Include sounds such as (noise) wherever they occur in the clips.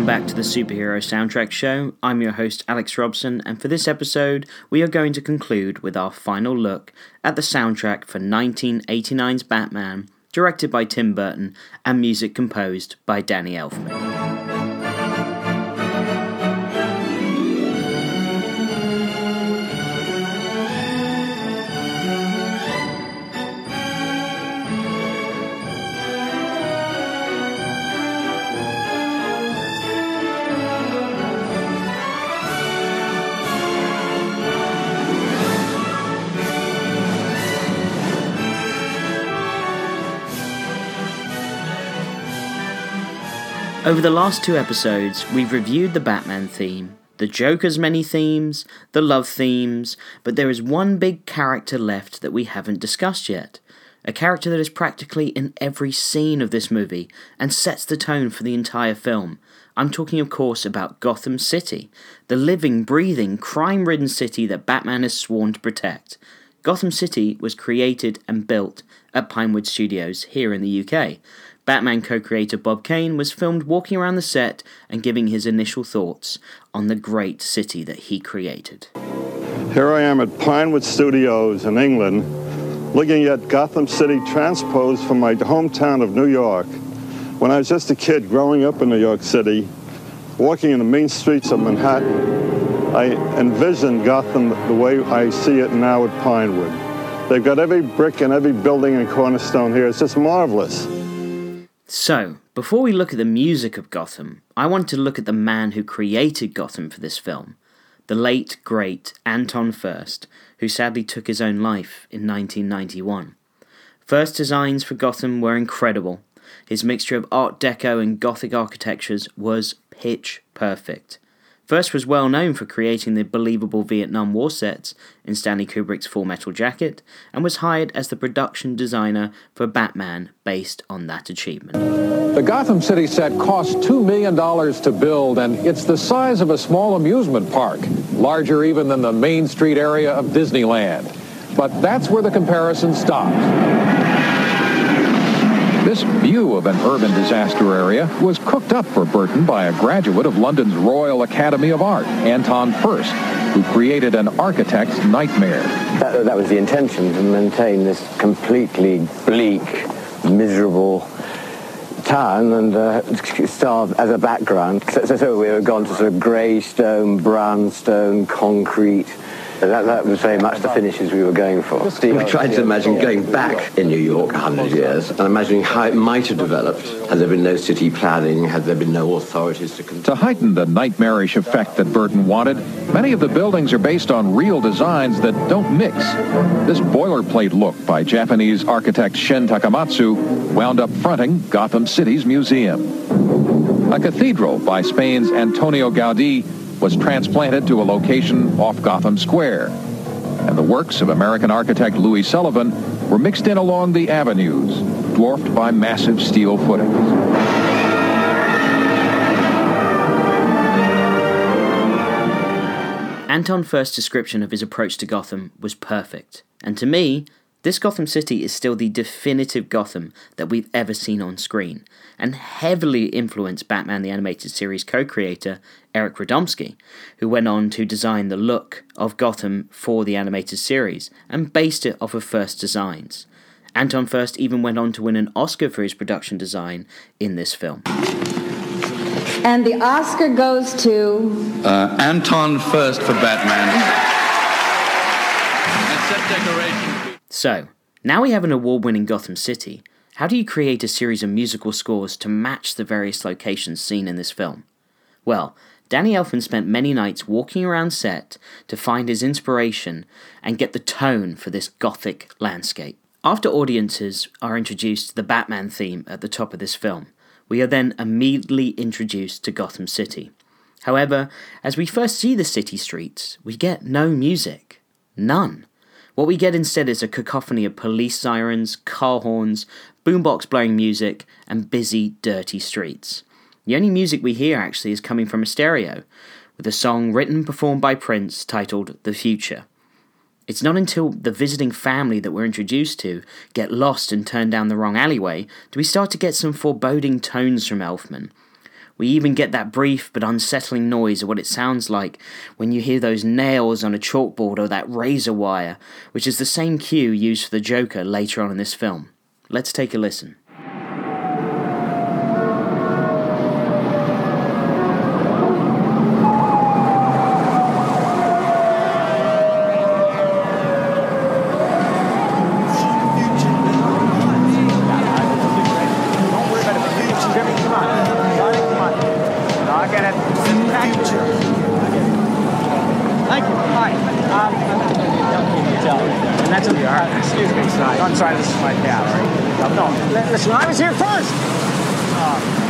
Welcome back to the Superhero Soundtrack Show. I'm your host, Alex Robson, and for this episode, we are going to conclude with our final look at the soundtrack for 1989's Batman, directed by Tim Burton, and music composed by Danny Elfman. Over the last two episodes, we've reviewed the Batman theme, the Joker's many themes, the love themes, but there is one big character left that we haven't discussed yet. A character that is practically in every scene of this movie and sets the tone for the entire film. I'm talking, of course, about Gotham City, the living, breathing, crime ridden city that Batman is sworn to protect. Gotham City was created and built at Pinewood Studios here in the UK. Batman co creator Bob Kane was filmed walking around the set and giving his initial thoughts on the great city that he created. Here I am at Pinewood Studios in England, looking at Gotham City transposed from my hometown of New York. When I was just a kid growing up in New York City, walking in the main streets of Manhattan, I envisioned Gotham the way I see it now at Pinewood. They've got every brick and every building and cornerstone here. It's just marvelous. So, before we look at the music of Gotham, I want to look at the man who created Gotham for this film, the late, great Anton Furst, who sadly took his own life in 1991. Furst's designs for Gotham were incredible. His mixture of Art Deco and Gothic architectures was pitch perfect. Furst was well known for creating the believable Vietnam War sets in Stanley Kubrick's Full Metal Jacket, and was hired as the production designer for Batman based on that achievement. The Gotham City set cost $2 million to build, and it's the size of a small amusement park, larger even than the Main Street area of Disneyland. But that's where the comparison stops. This view of an urban disaster area was cooked up for Burton by a graduate of London's Royal Academy of Art, Anton Furst, who created an architect's nightmare. That, that was the intention, to maintain this completely bleak, miserable town and uh, starve as a background. So, so, so we were gone to sort of grey stone, brown stone, concrete, that, that was very much the finishes we were going for. We tried to imagine going back in New York 100 years and imagining how it might have developed had there been no city planning, had there been no authorities to control. To heighten the nightmarish effect that Burton wanted, many of the buildings are based on real designs that don't mix. This boilerplate look by Japanese architect Shin Takamatsu wound up fronting Gotham City's museum. A cathedral by Spain's Antonio Gaudi was transplanted to a location off Gotham Square. And the works of American architect Louis Sullivan were mixed in along the avenues, dwarfed by massive steel footings. Anton Furst's description of his approach to Gotham was perfect, and to me, this Gotham City is still the definitive Gotham that we've ever seen on screen, and heavily influenced Batman the Animated Series co creator Eric Radomski, who went on to design the look of Gotham for the animated series and based it off of Furst designs. Anton Furst even went on to win an Oscar for his production design in this film. And the Oscar goes to. Uh, Anton Furst for Batman. So, now we have an award winning Gotham City. How do you create a series of musical scores to match the various locations seen in this film? Well, Danny Elfman spent many nights walking around set to find his inspiration and get the tone for this gothic landscape. After audiences are introduced to the Batman theme at the top of this film, we are then immediately introduced to Gotham City. However, as we first see the city streets, we get no music. None. What we get instead is a cacophony of police sirens, car horns, boombox blowing music, and busy, dirty streets. The only music we hear actually is coming from a stereo, with a song written and performed by Prince titled The Future. It's not until the visiting family that we're introduced to get lost and turn down the wrong alleyway do we start to get some foreboding tones from Elfman. We even get that brief but unsettling noise of what it sounds like when you hear those nails on a chalkboard or that razor wire, which is the same cue used for the Joker later on in this film. Let's take a listen.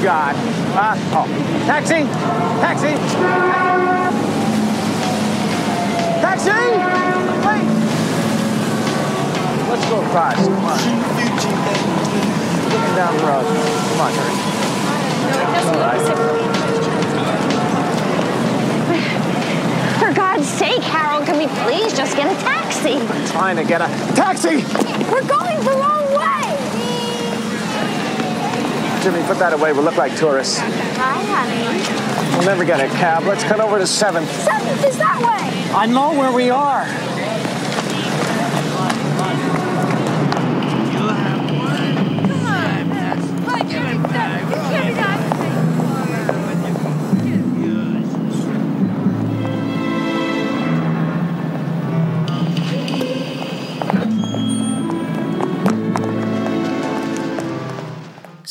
God. Uh, oh. Taxi. Taxi. Taxi. Wait. Let's go across. Come on. Looking down the road. Come on, hurry. Right. For God's sake, Harold, can we please just get a taxi? I'm trying to get a taxi. We're going the wrong way. Jimmy, put that away. We look like tourists. Hi, honey. We'll never get a cab. Let's cut over to 7th. Seventh is that way. I know where we are.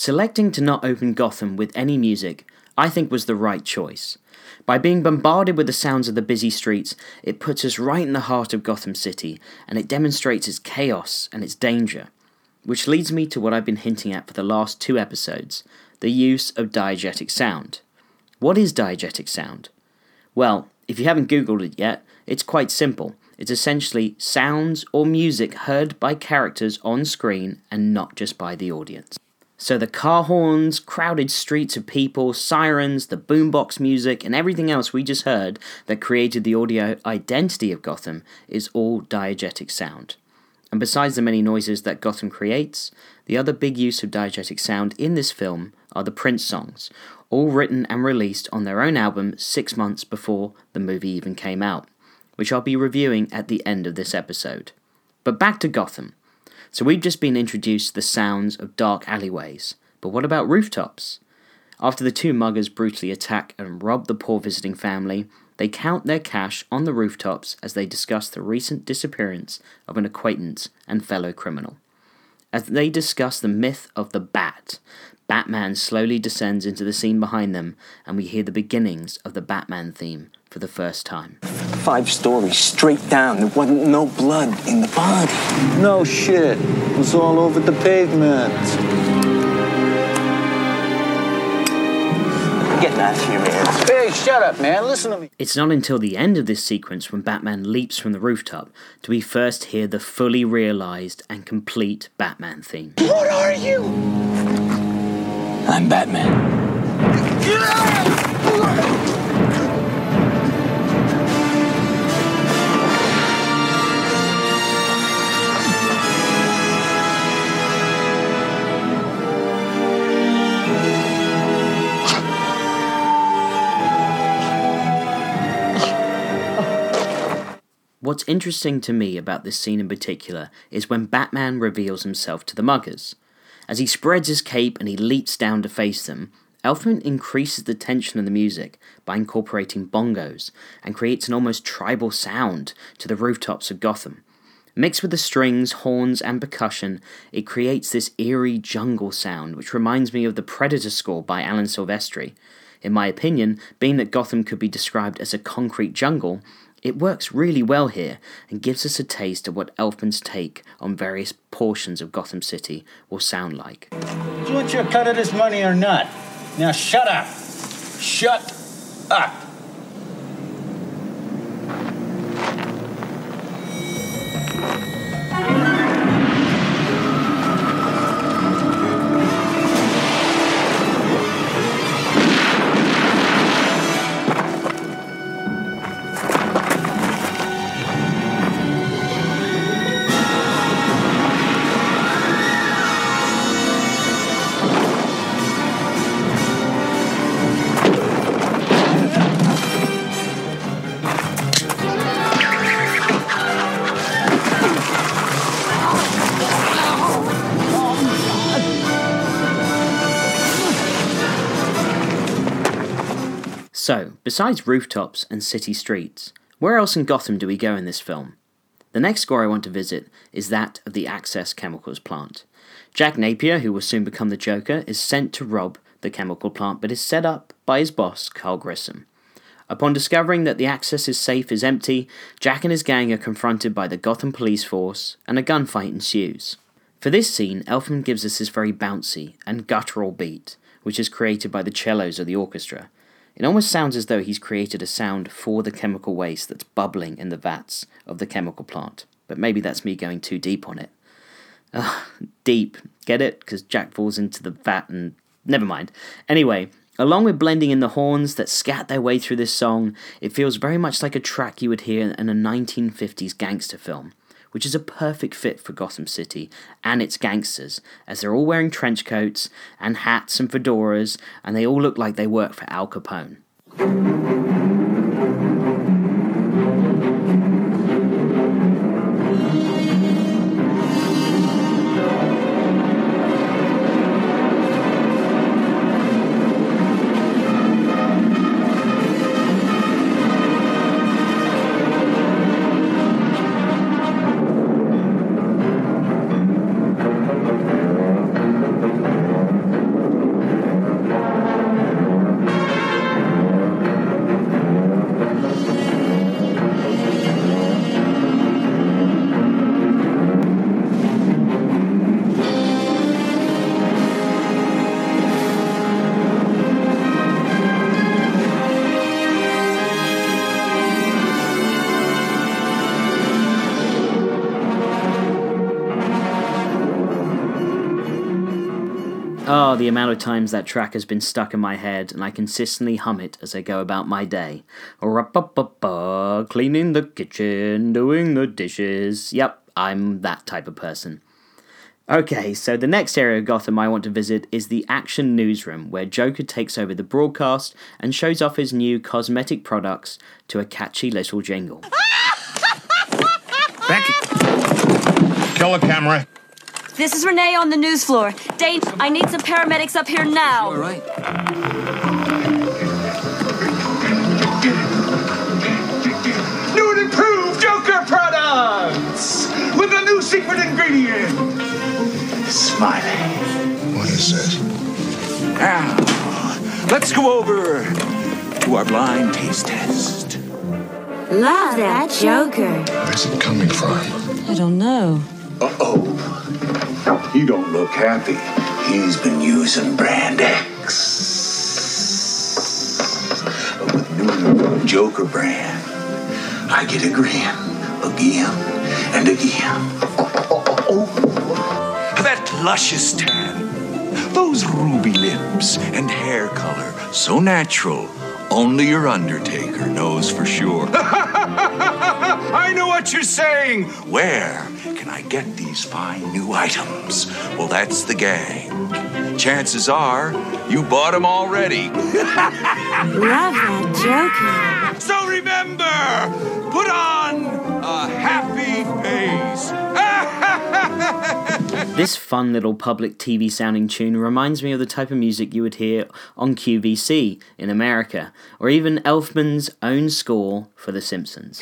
Selecting to not open Gotham with any music, I think was the right choice. By being bombarded with the sounds of the busy streets, it puts us right in the heart of Gotham City, and it demonstrates its chaos and its danger. Which leads me to what I've been hinting at for the last two episodes the use of diegetic sound. What is diegetic sound? Well, if you haven't Googled it yet, it's quite simple. It's essentially sounds or music heard by characters on screen and not just by the audience. So the car horns, crowded streets of people, sirens, the boombox music, and everything else we just heard that created the audio identity of Gotham is all diegetic sound. And besides the many noises that Gotham creates, the other big use of diegetic sound in this film are the Prince songs, all written and released on their own album six months before the movie even came out, which I'll be reviewing at the end of this episode. But back to Gotham. So we've just been introduced to the sounds of dark alleyways, but what about rooftops? After the two muggers brutally attack and rob the poor visiting family, they count their cash on the rooftops as they discuss the recent disappearance of an acquaintance and fellow criminal. As they discuss the myth of the Bat, Batman slowly descends into the scene behind them, and we hear the beginnings of the Batman theme for the first time. Five stories straight down. There wasn't no blood in the body. No shit. It was all over the pavement. Get out of here, man. Hey, shut up, man. Listen to me. It's not until the end of this sequence when Batman leaps from the rooftop do we first hear the fully realized and complete Batman theme. What are you? I'm Batman. What's interesting to me about this scene in particular is when Batman reveals himself to the muggers. As he spreads his cape and he leaps down to face them, Elfman increases the tension of the music by incorporating bongos and creates an almost tribal sound to the rooftops of Gotham. Mixed with the strings, horns, and percussion, it creates this eerie jungle sound which reminds me of the Predator score by Alan Silvestri. In my opinion, being that Gotham could be described as a concrete jungle, it works really well here and gives us a taste of what Elfman's take on various portions of Gotham City will sound like. Do you want your cut of this money or not? Now shut up. Shut up. Besides rooftops and city streets, where else in Gotham do we go in this film? The next score I want to visit is that of the Axis Chemicals plant. Jack Napier, who will soon become the Joker, is sent to rob the chemical plant but is set up by his boss, Carl Grissom. Upon discovering that the Axis's safe is empty, Jack and his gang are confronted by the Gotham police force and a gunfight ensues. For this scene, Elfman gives us this very bouncy and guttural beat, which is created by the cellos of the orchestra. It almost sounds as though he's created a sound for the chemical waste that's bubbling in the vats of the chemical plant, but maybe that's me going too deep on it. Ugh, deep. Get it? Because Jack falls into the vat and. Never mind. Anyway, along with blending in the horns that scat their way through this song, it feels very much like a track you would hear in a 1950s gangster film, which is a perfect fit for Gotham City and its gangsters, as they're all wearing trench coats and hats and fedoras, and they all look like they work for Al Capone. The amount of times that track has been stuck in my head, and I consistently hum it as I go about my day. Ra-pa-pa-pa, Cleaning the kitchen, doing the dishes. Yep, I'm that type of person. Okay, so the next area of Gotham I want to visit is the Action Newsroom, where Joker takes over the broadcast and shows off his new cosmetic products to a catchy little jingle. Becky! Kill the camera. This is Renee on the news floor. Dane, I need some paramedics up here now. All right. New and improved Joker products with a new secret ingredient. Smiley. What is this? Now, let's go over to our blind taste test. Love that Joker. Where's it coming from? I don't know. Uh-oh. You don't look happy. He's been using Brand X. But with new Joker brand, I get a grin again and again. Oh, that luscious tan, those ruby lips and hair color, so natural, only your Undertaker knows for sure. (laughs) I know what you're saying. Where can I get these fine new items? Well, that's the gang. Chances are you bought them already. (laughs) Love that Joker. So remember, put on a happy face. (laughs) This fun little public TV sounding tune reminds me of the type of music you would hear on QVC in America, or even Elfman's own score for The Simpsons.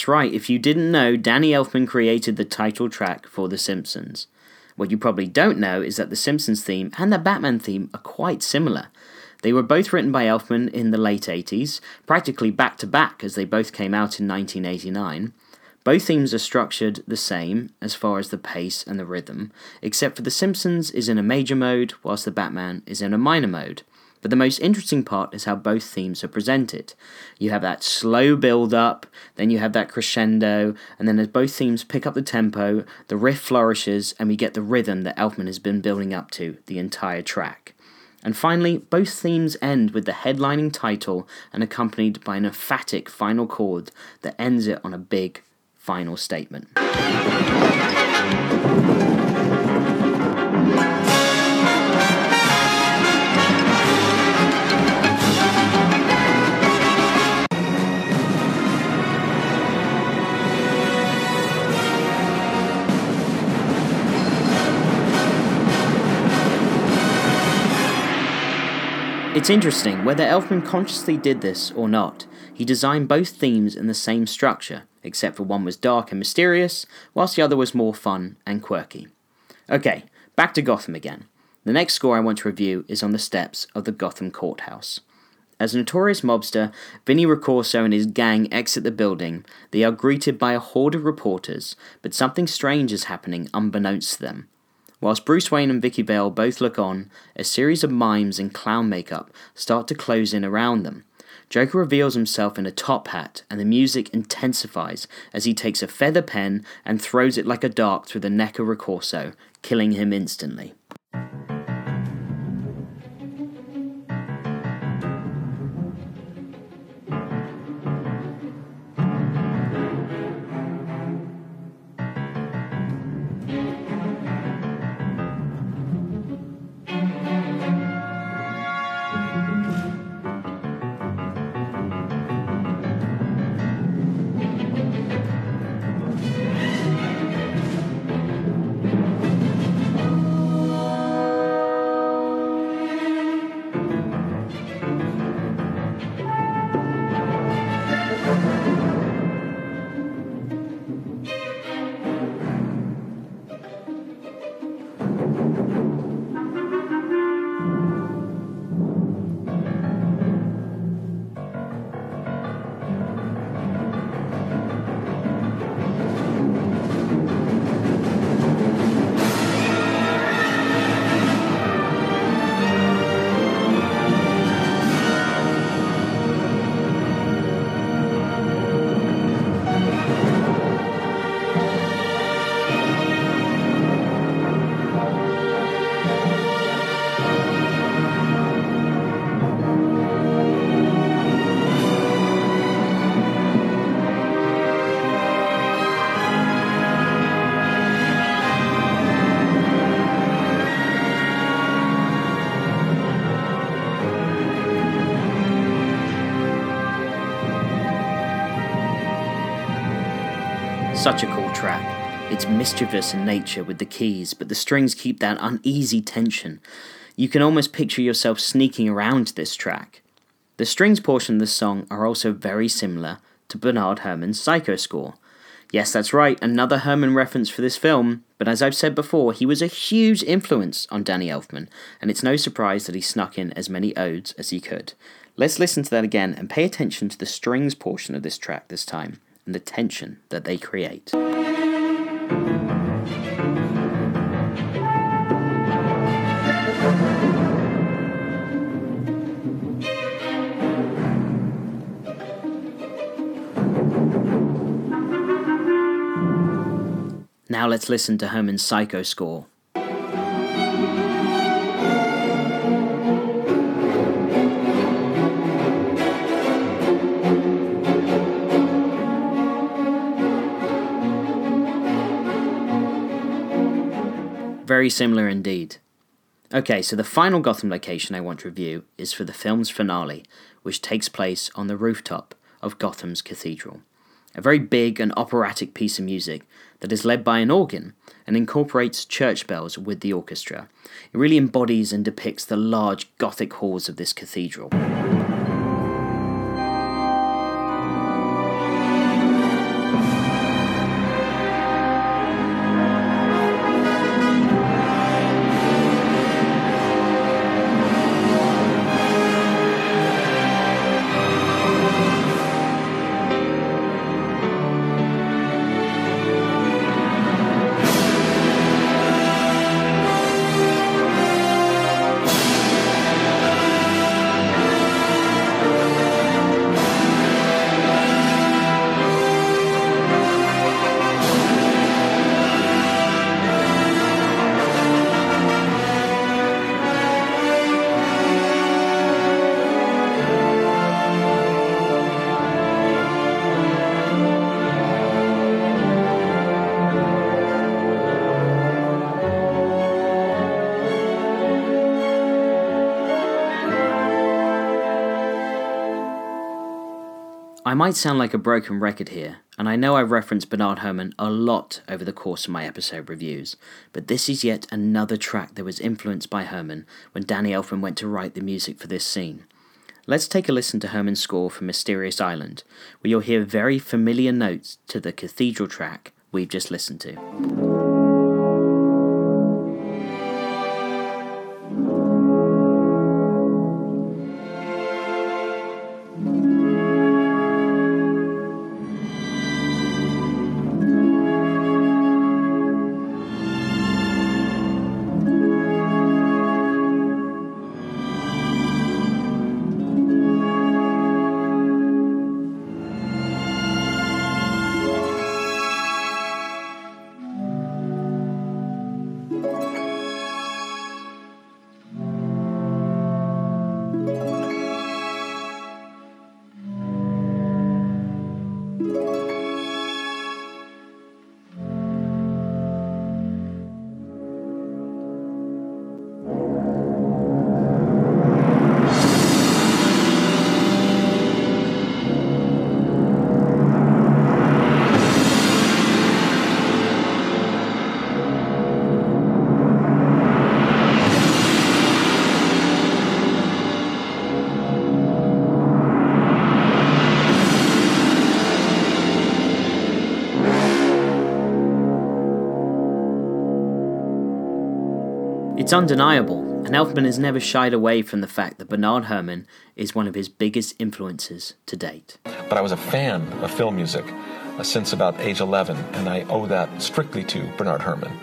That's right, if you didn't know, Danny Elfman created the title track for The Simpsons. What you probably don't know is that the Simpsons theme and the Batman theme are quite similar. They were both written by Elfman in the late 80s, practically back to back as they both came out in 1989. Both themes are structured the same as far as the pace and the rhythm, except for The Simpsons is in a major mode, whilst the Batman is in a minor mode. But the most interesting part is how both themes are presented. You have that slow build up, then you have that crescendo, and then as both themes pick up the tempo, the riff flourishes, and we get the rhythm that Elfman has been building up to the entire track. And finally, both themes end with the headlining title and accompanied by an emphatic final chord that ends it on a big final statement. It's interesting, whether Elfman consciously did this or not, he designed both themes in the same structure, except for one was dark and mysterious, whilst the other was more fun and quirky. Okay, back to Gotham again. The next score I want to review is on the steps of the Gotham courthouse. As a notorious mobster, Vinny Ricorso and his gang exit the building. They are greeted by a horde of reporters, but something strange is happening unbeknownst to them. Whilst Bruce Wayne and Vicki Vale both look on, a series of mimes in clown makeup start to close in around them. Joker reveals himself in a top hat, and the music intensifies as he takes a feather pen and throws it like a dart through the neck of Ricorso, killing him instantly. Such a cool track. It's mischievous in nature with the keys, but the strings keep that uneasy tension. You can almost picture yourself sneaking around this track. The strings portion of the song are also very similar to Bernard Herrmann's Psycho score. Yes, that's right, another Herrmann reference for this film, but as I've said before, he was a huge influence on Danny Elfman, and it's no surprise that he snuck in as many odes as he could. Let's listen to that again and pay attention to the strings portion of this track this time and the tension that they create. Now let's listen to Herrmann's Psycho score. Very similar indeed. Okay, so the final Gotham location I want to review is for the film's finale, which takes place on the rooftop of Gotham's cathedral. A very big and operatic piece of music that is led by an organ and incorporates church bells with the orchestra. It really embodies and depicts the large Gothic halls of this cathedral. Might sound like a broken record here, and I know I've referenced Bernard Herrmann a lot over the course of my episode reviews, but this is yet another track that was influenced by Herrmann when Danny Elfman went to write the music for this scene. Let's take a listen to Herrmann's score for Mysterious Island, where you'll hear very familiar notes to the cathedral track we've just listened to. It's undeniable, and Elfman has never shied away from the fact that Bernard Herrmann is one of his biggest influences to date. But I was a fan of film music uh, since about age 11, and I owe that strictly to Bernard Herrmann.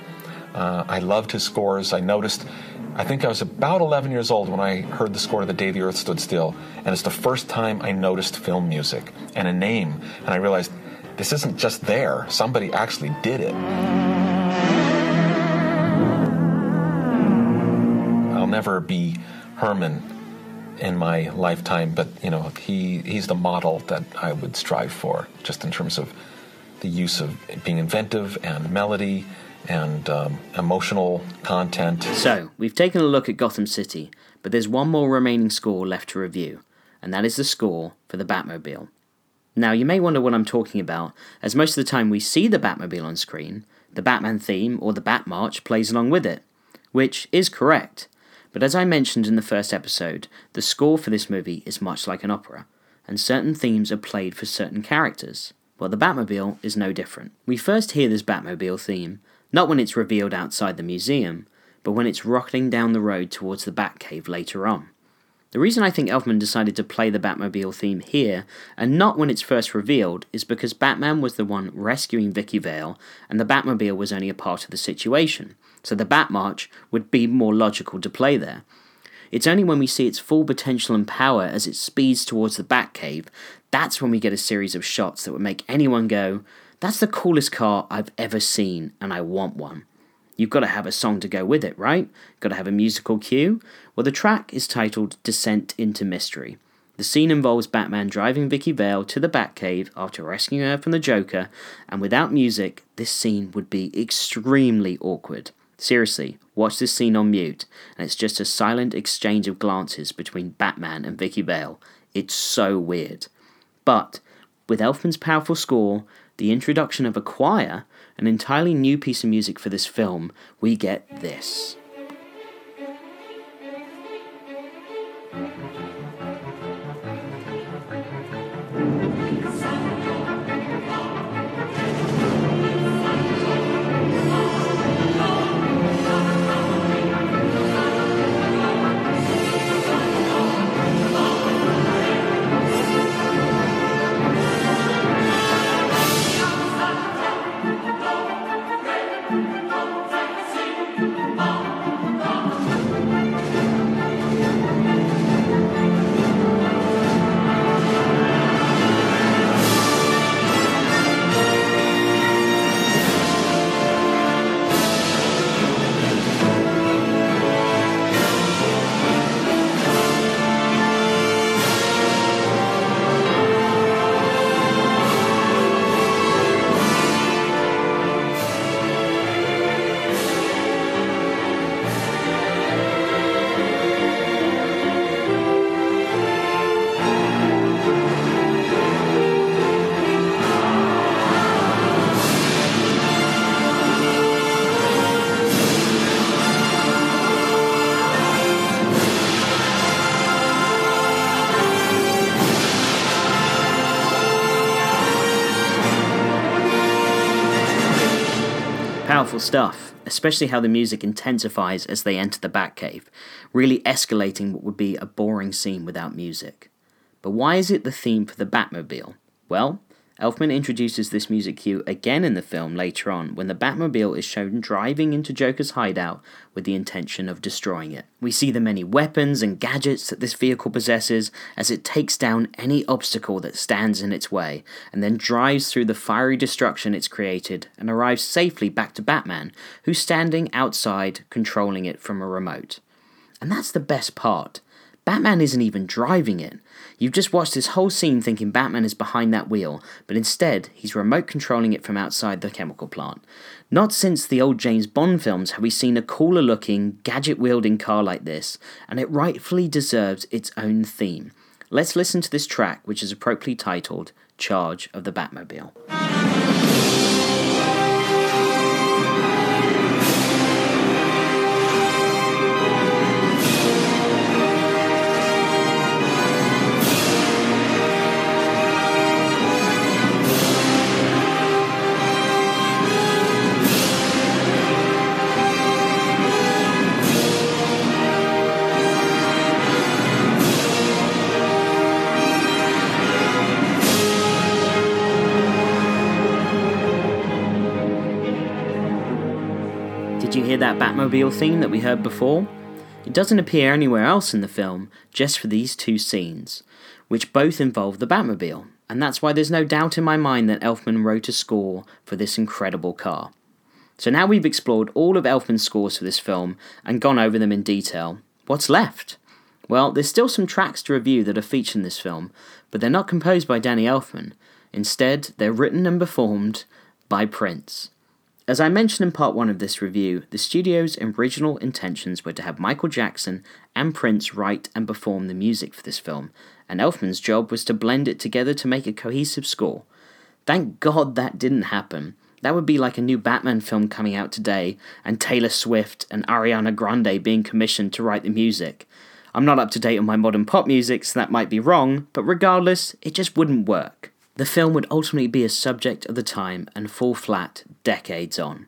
Uh, I loved his scores. I noticed, I think I was about 11 years old when I heard the score to The Day the Earth Stood Still, and it's the first time I noticed film music and a name, and I realized this isn't just there, somebody actually did it. Never be Herrmann in my lifetime, but you know he he's the model that I would strive for, just in terms of the use of being inventive and melody and um, emotional content. So we've taken a look at Gotham City, but there's one more remaining score left to review, and that is the score for the Batmobile. Now you may wonder what I'm talking about, as most of the time we see the Batmobile on screen, the Batman theme or the Bat March plays along with it, which is correct. But as I mentioned in the first episode, the score for this movie is much like an opera, and certain themes are played for certain characters. Well, the Batmobile is no different. We first hear this Batmobile theme, not when it's revealed outside the museum, but when it's rocketing down the road towards the Batcave later on. The reason I think Elfman decided to play the Batmobile theme here, and not when it's first revealed, is because Batman was the one rescuing Vicki Vale, and the Batmobile was only a part of the situation so the Bat March would be more logical to play there. It's only when we see its full potential and power as it speeds towards the Batcave that's when we get a series of shots that would make anyone go, That's the coolest car I've ever seen, and I want one. You've got to have a song to go with it, right? Got to have a musical cue? Well, the track is titled Descent into Mystery. The scene involves Batman driving Vicki Vale to the Batcave after rescuing her from the Joker, and without music, this scene would be extremely awkward. Seriously, watch this scene on mute, and it's just a silent exchange of glances between Batman and Vicki Vale. It's so weird. But with Elfman's powerful score, the introduction of a choir, an entirely new piece of music for this film, we get this. Stuff, especially how the music intensifies as they enter the Batcave, really escalating what would be a boring scene without music. But why is it the theme for the Batmobile? Well, Elfman introduces this music cue again in the film later on when the Batmobile is shown driving into Joker's hideout with the intention of destroying it. We see the many weapons and gadgets that this vehicle possesses as it takes down any obstacle that stands in its way and then drives through the fiery destruction it's created and arrives safely back to Batman, who's standing outside controlling it from a remote. And that's the best part. Batman isn't even driving it. You've just watched this whole scene thinking Batman is behind that wheel, but instead, he's remote controlling it from outside the chemical plant. Not since the old James Bond films have we seen a cooler looking, gadget wielding car like this, and it rightfully deserves its own theme. Let's listen to this track, which is appropriately titled Charge of the Batmobile. Hear that Batmobile theme that we heard before? It doesn't appear anywhere else in the film, just for these two scenes, which both involve the Batmobile, and that's why there's no doubt in my mind that Elfman wrote a score for this incredible car. So now we've explored all of Elfman's scores for this film and gone over them in detail. What's left? Well, there's still some tracks to review that are featured in this film, but they're not composed by Danny Elfman. Instead, they're written and performed by Prince. As I mentioned in part one of this review, the studio's original intentions were to have Michael Jackson and Prince write and perform the music for this film, and Elfman's job was to blend it together to make a cohesive score. Thank God that didn't happen. That would be like a new Batman film coming out today, and Taylor Swift and Ariana Grande being commissioned to write the music. I'm not up to date on my modern pop music, so that might be wrong, but regardless, it just wouldn't work. The film would ultimately be a subject of the time and fall flat decades on.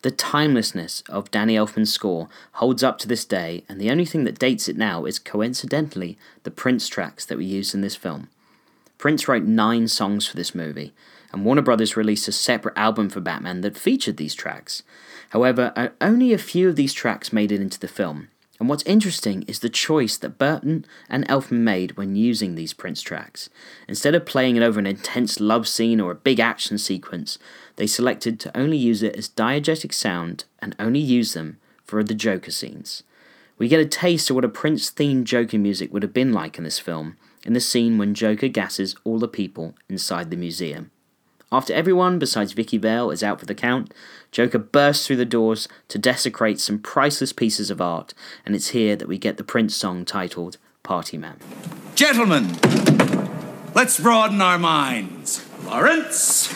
The timelessness of Danny Elfman's score holds up to this day, and the only thing that dates it now is coincidentally the Prince tracks that were used in this film. Prince wrote nine songs for this movie, and Warner Brothers released a separate album for Batman that featured these tracks. However, only a few of these tracks made it into the film, and what's interesting is the choice that Burton and Elfman made when using these Prince tracks. Instead of playing it over an intense love scene or a big action sequence, they selected to only use it as diegetic sound and only use them for the Joker scenes. We get a taste of what a Prince themed Joker music would have been like in this film, in the scene when Joker gasses all the people inside the museum. After everyone besides Vicki Vale is out for the count, Joker bursts through the doors to desecrate some priceless pieces of art, and it's here that we get the Prince song titled Party Man. Gentlemen, let's broaden our minds. Lawrence?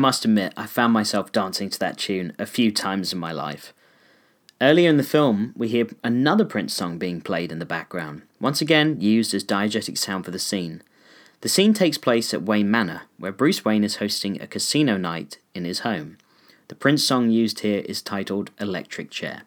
Must admit, I found myself dancing to that tune a few times in my life. Earlier in the film, we hear another Prince song being played in the background, once again used as diegetic sound for the scene. The scene takes place at Wayne Manor, where Bruce Wayne is hosting a casino night in his home. The Prince song used here is titled Electric Chair.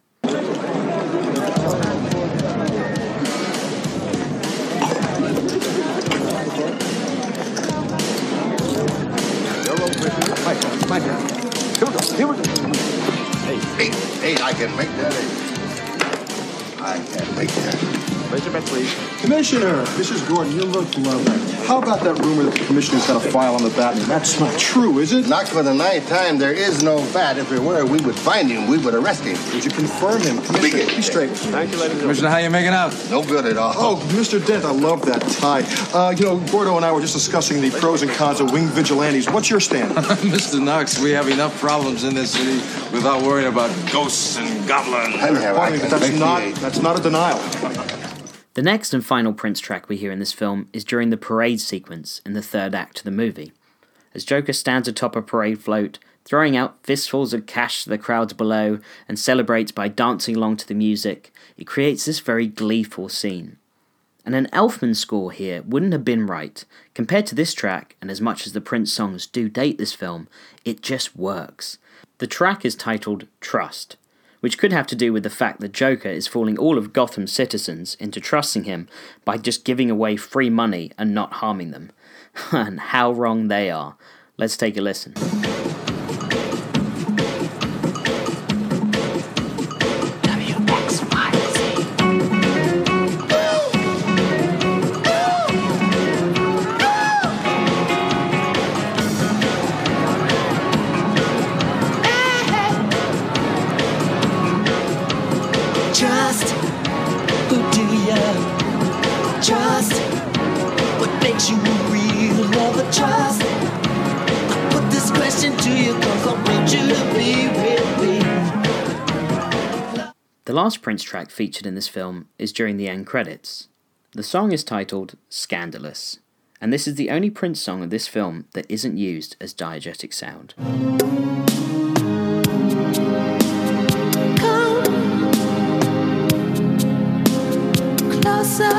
Commissioner, Mrs. Gordon, you look lovely. How about that rumor that the commissioner's got a file on the Batman? That's not true, is it? Not for the ninth time. There is no bat. If there were, we would find him. We would arrest him. Would you confirm him, Commissioner? Be straight. Thank you, ladies and Commissioner, how you making out? No good at all. Oh, Mr. Dent, I love that tie. Uh, you know, Gordo and I were just discussing the pros and cons of winged vigilantes. What's your stand? (laughs) Mr. Knox, we have enough problems in this city without worrying about ghosts and goblins. Pardon me, but that's not, that's not a denial. The next and final Prince track we hear in this film is during the parade sequence in the third act of the movie. As Joker stands atop a parade float, throwing out fistfuls of cash to the crowds below, and celebrates by dancing along to the music, it creates this very gleeful scene. And an Elfman score here wouldn't have been right. Compared to this track, and as much as the Prince songs do date this film, it just works. The track is titled Trust, which could have to do with the fact that Joker is fooling all of Gotham's citizens into trusting him by just giving away free money and not harming them. (laughs) and how wrong they are. Let's take a listen. Track featured in this film is during the end credits. The song is titled Scandalous, and this is the only Prince song of this film that isn't used as diegetic sound. Closer.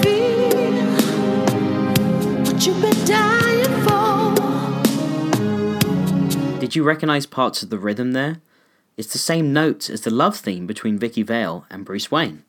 Feel what you've been dying for. Did you recognize parts of the rhythm there? It's the same notes as the love theme between Vicki Vale and Bruce Wayne.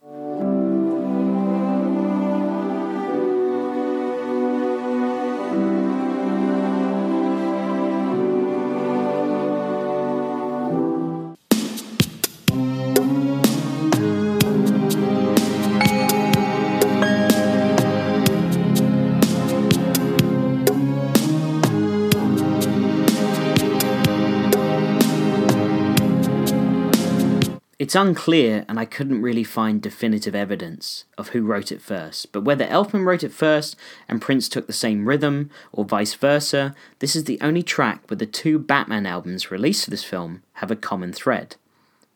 It's unclear, and I couldn't really find definitive evidence of who wrote it first, but whether Elfman wrote it first and Prince took the same rhythm, or vice versa, this is the only track where the two Batman albums released for this film have a common thread.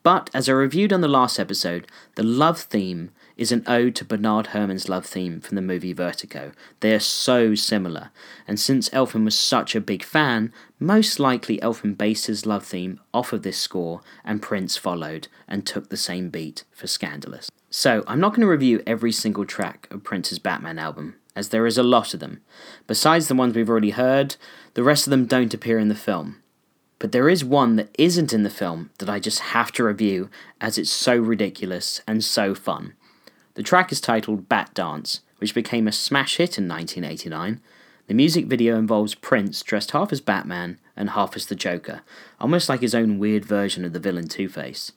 But, as I reviewed on the last episode, the love theme is an ode to Bernard Herrmann's love theme from the movie Vertigo. They are so similar, and since Elfman was such a big fan, most likely Elfman based love theme off of this score, and Prince followed and took the same beat for Scandalous. So, I'm not going to review every single track of Prince's Batman album, as there is a lot of them. Besides the ones we've already heard, the rest of them don't appear in the film. But there is one that isn't in the film that I just have to review as it's so ridiculous and so fun. The track is titled Batdance, which became a smash hit in 1989. The music video involves Prince dressed half as Batman and half as the Joker, almost like his own weird version of the villain Two Face.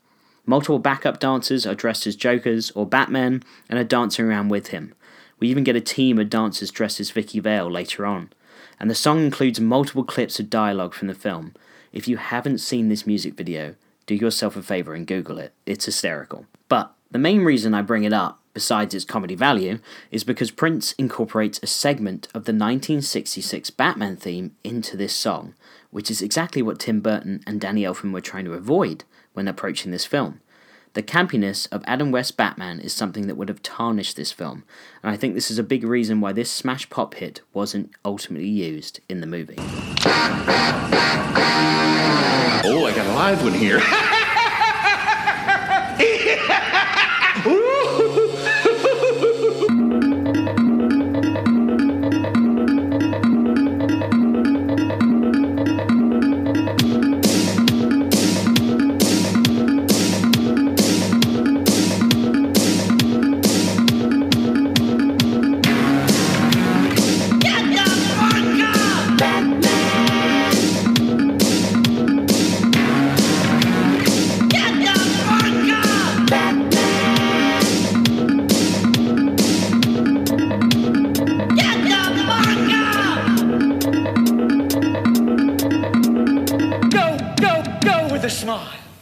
Multiple backup dancers are dressed as Jokers or Batman and are dancing around with him. We even get a team of dancers dressed as Vicki Vale later on. And the song includes multiple clips of dialogue from the film. If you haven't seen this music video, do yourself a favour and Google it. It's hysterical. But the main reason I bring it up, besides its comedy value, is because Prince incorporates a segment of the 1966 Batman theme into this song, which is exactly what Tim Burton and Danny Elfman were trying to avoid when approaching this film. The campiness of Adam West's Batman is something that would have tarnished this film, and I think this is a big reason why this smash pop hit wasn't ultimately used in the movie. Oh, I got a live one here. (laughs)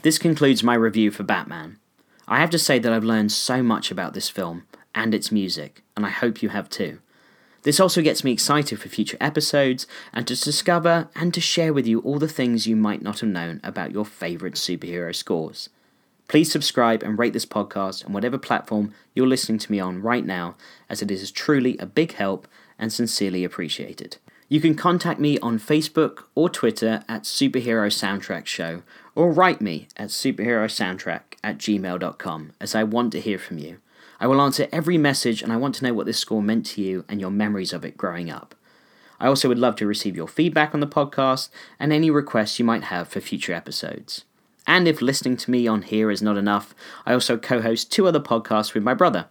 This concludes my review for Batman. I have to say that I've learned so much about this film and its music, and I hope you have too. This also gets me excited for future episodes and to discover and to share with you all the things you might not have known about your favourite superhero scores. Please subscribe and rate this podcast on whatever platform you're listening to me on right now, as it is truly a big help and sincerely appreciated. You can contact me on Facebook or Twitter at Superhero Soundtrack Show or write me at superherosoundtrack at gmail.com as I want to hear from you. I will answer every message and I want to know what this score meant to you and your memories of it growing up. I also would love to receive your feedback on the podcast and any requests you might have for future episodes. And if listening to me on here is not enough, I also co host two other podcasts with my brother.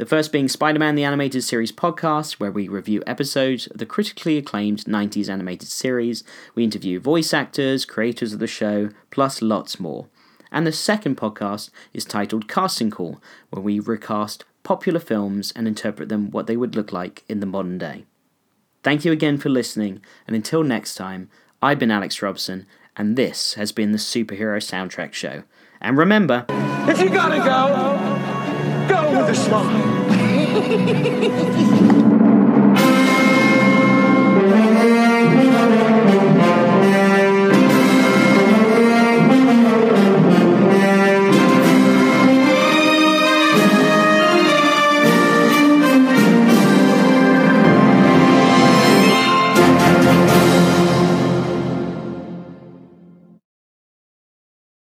The first being Spider Man the Animated Series podcast, where we review episodes of the critically acclaimed 90s animated series. We interview voice actors, creators of the show, plus lots more. And the second podcast is titled Casting Call, where we recast popular films and interpret them what they would look like in the modern day. Thank you again for listening, and until next time, I've been Alex Robson, and this has been the Superhero Soundtrack Show. And remember, if you gotta go, a smile. (laughs)